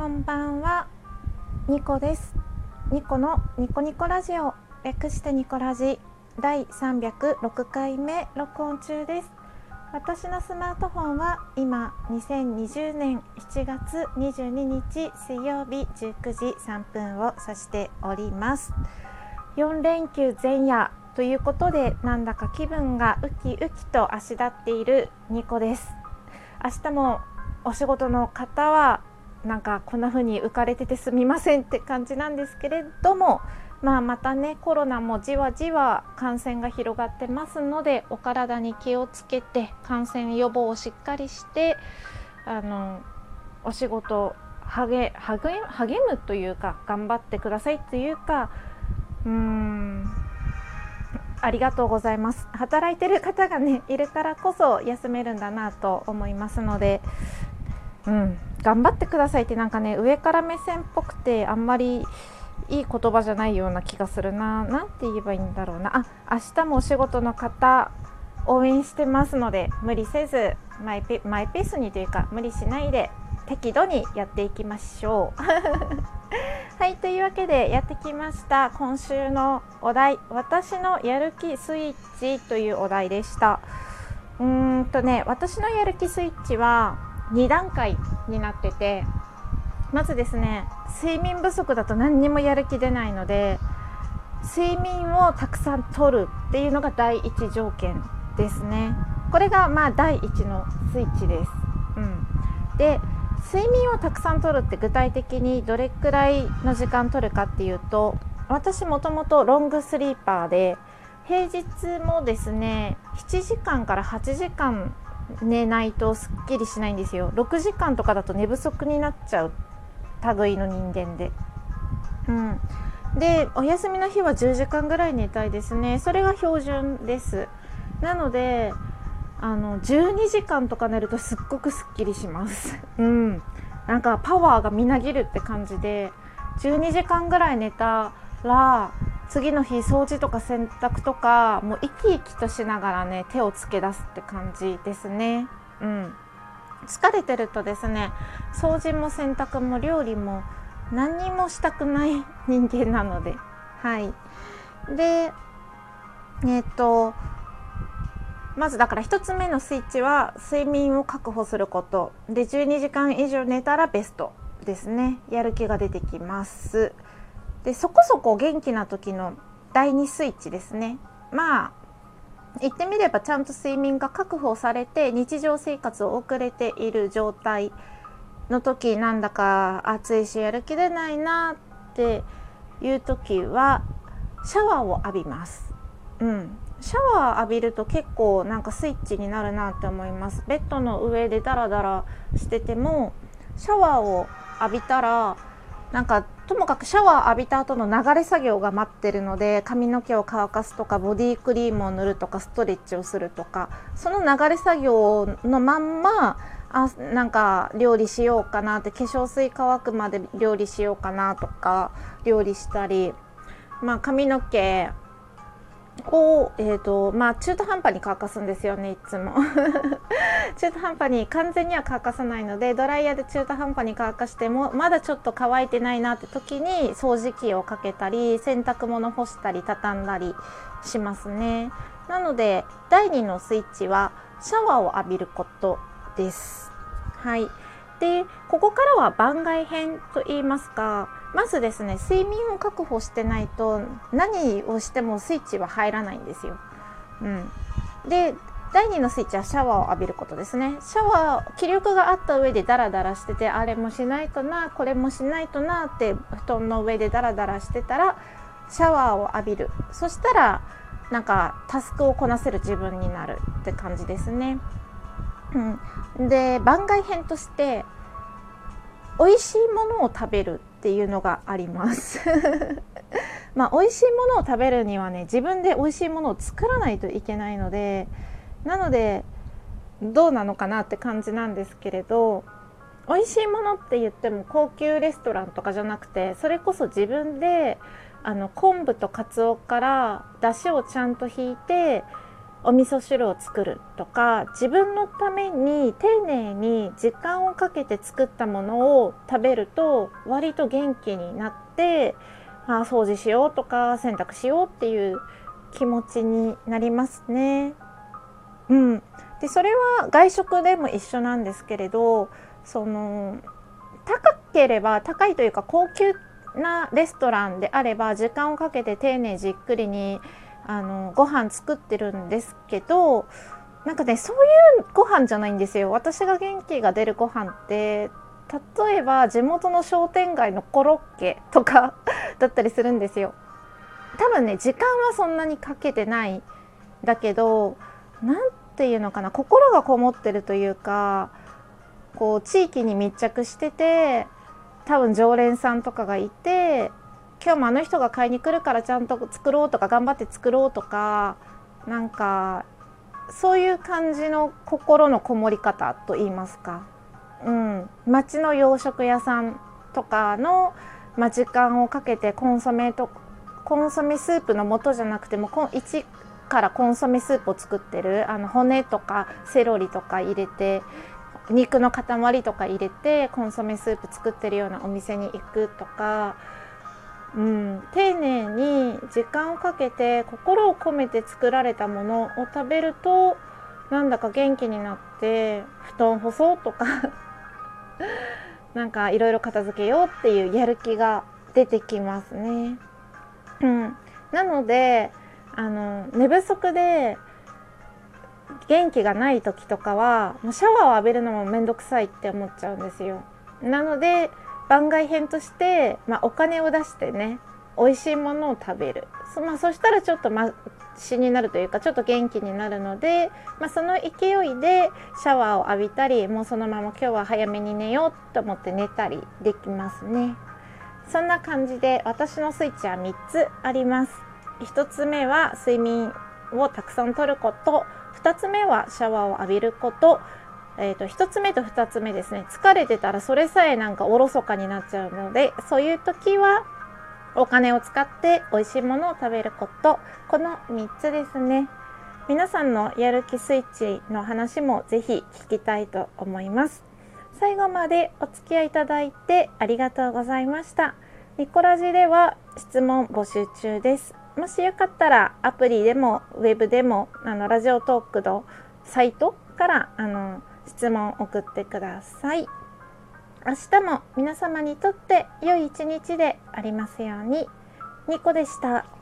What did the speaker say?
こんばんは、ニコです。ニコのニコニコラジオ、略してニコラジ第306回目録音中です。私のスマートフォンは今2020年7月22日水曜日19時3分を指しております。4連休前夜ということでなんだか気分がウキウキと足立っているニコです。明日もお仕事の方はなんかこんな風に浮かれててすみませんって感じなんですけれども、まあ、またねコロナもじわじわ感染が広がってますのでお体に気をつけて感染予防をしっかりしてあのお仕事励励励むというか頑張ってくださいというかうーんありがとうございます。働いてる方がねいるからこそ休めるんだなと思いますのでうん、頑張ってくださいってなんかね上から目線っぽくてあんまりいい言葉じゃないような気がするななんて言えばいいんだろうなあ明日もお仕事の方応援してますので無理せずマイペマイペースにというか無理しないで適度にやっていきましょう。はいというわけでやってきました今週のお題「私のやる気スイッチ」というお題でした。うーんとね私のやる気スイッチは2段階になっててまずですね睡眠不足だと何にもやる気出ないので睡眠をたくさんとるっていうのが第一条件ですね。これがまあ第一のスイッチです、うん、で睡眠をたくさんとるって具体的にどれくらいの時間とるかっていうと私もともとロングスリーパーで平日もですね7時間から8時間寝ないとすっきりしないんですよ。6時間とかだと寝不足になっちゃう類の人間で、うん、でお休みの日は10時間ぐらい寝たいですね。それが標準です。なのであの12時間とか寝るとすっごくすっきりします。うん。なんかパワーがみなぎるって感じで12時間ぐらい寝たら次の日掃除とか洗濯とかもう生き生きとしながらね手をつけ出すって感じですね。うん、疲れてるとですね掃除も洗濯も料理も何にもしたくない人間なので。はい。でえっ、とまずだから1つ目のスイッチは睡眠を確保すること。で12時間以上寝たらベストですね。やる気が出てきます。でそこそこ元気な時の第2スイッチですねまあ言ってみればちゃんと睡眠が確保されて日常生活を送れている状態の時なんだか暑いしやる気出ないなっていう時はシャワーを浴びます。うん、シャワー浴びると結構なんかスイッチになるなって思います。ベッドの上でダラダラしててもシャワーを浴びたらなんかともかくシャワー浴びた後の流れ作業が待ってるので髪の毛を乾かすとかボディクリームを塗るとかストレッチをするとかその流れ作業のまんまあなんか料理しようかなって化粧水乾くまで料理しようかなとか料理したり、まあ、髪の毛を、えーとまあ、中途半端に乾かすんですよねいつも。中途半端に完全には乾かさないのでドライヤーで中途半端に乾かしてもまだちょっと乾いてないなって時に掃除機をかけたり洗濯物干したり畳んだりしますね。なので第2のスイッチはシャワーを浴びることです。はい。でここからは番外編と言いますかまずですね睡眠を確保してないと何をしてもスイッチは入らないんですよ。うん、で第2のスイッチはシャワーを浴びることですね。シャワー気力があった上でダラダラしててあれもしないとなこれもしないとなって布団の上でダラダラしてたらシャワーを浴びるそしたらなんかタスクをこなせる自分になるって感じですね。うん、で番外編として美味しいものを食べるっていうのがあります。まあ美味しいものを食べるにはね自分で美味しいものを作らないといけないのでなのでどうなのかなって感じなんですけれど美味しいものって言っても高級レストランとかじゃなくてそれこそ自分であの昆布とかつおから出汁をちゃんと引いてお味噌汁を作るとか自分のために丁寧に時間をかけて作ったものを食べると割と元気になってあ掃除しようとか洗濯しようっていう気持ちになりますね。うん、でそれは外食でも一緒なんですけれどその高ければ高いというか高級なレストランであれば時間をかけて丁寧じっくりにあのご飯作ってるんですけどなんかねそういうご飯じゃないんですよ。私が元気が出るご飯って例えば地元の商店街のコロッケとか だったりするんですよ。多分ね時間はそんなにかけてないだけど何て言うのかな心がこもってるというかこう地域に密着してて多分常連さんとかがいて今日もあの人が買いに来るからちゃんと作ろうとか頑張って作ろうとかなんかそういう感じの心のこもり方と言いますか、うん、町の洋食屋さんとかの、ま、時間をかけてコンソメとコンソメスープの素じゃなくても一からコンソメスープを作ってるあの骨とかセロリとか入れて肉の塊とか入れてコンソメスープ作ってるようなお店に行くとかうん、丁寧に時間をかけて心を込めて作られたものを食べるとなんだか元気になって布団干そうとか なんかいろいろ片付けようっていうやる気が出てきますね。うん、なのであの寝不足で元気がない時とかはもうシャワーを浴びるのもめんどくさいって思っちゃうんですよ。なので番外編として、まあ、お金を出してね美味しいものを食べる。そ,、まあ、そしたらちょっとましになるというかちょっと元気になるので、まあ、その勢いでシャワーを浴びたりもうそのまま今日は早めに寝ようと思って寝たりできますね。そんな感じで私のスイッチは3つあります。1つ目は睡眠をたくさんとること。2つ目はシャワーを浴びること。えーと、1つ目と2つ目ですね。疲れてたらそれさえなんかおろそかになっちゃうのでそういう時はお金を使って美味しいものを食べること。この3つですね。皆さんのやる気スイッチの話もぜひ聞きたいと思います。最後までお付き合いいただいてありがとうございました。ミコラジでは質問募集中です。もしよかったらアプリでもウェブでもあのラジオトークのサイトからあの質問を送ってください明日も皆様にとって良い一日でありますようにニコでした。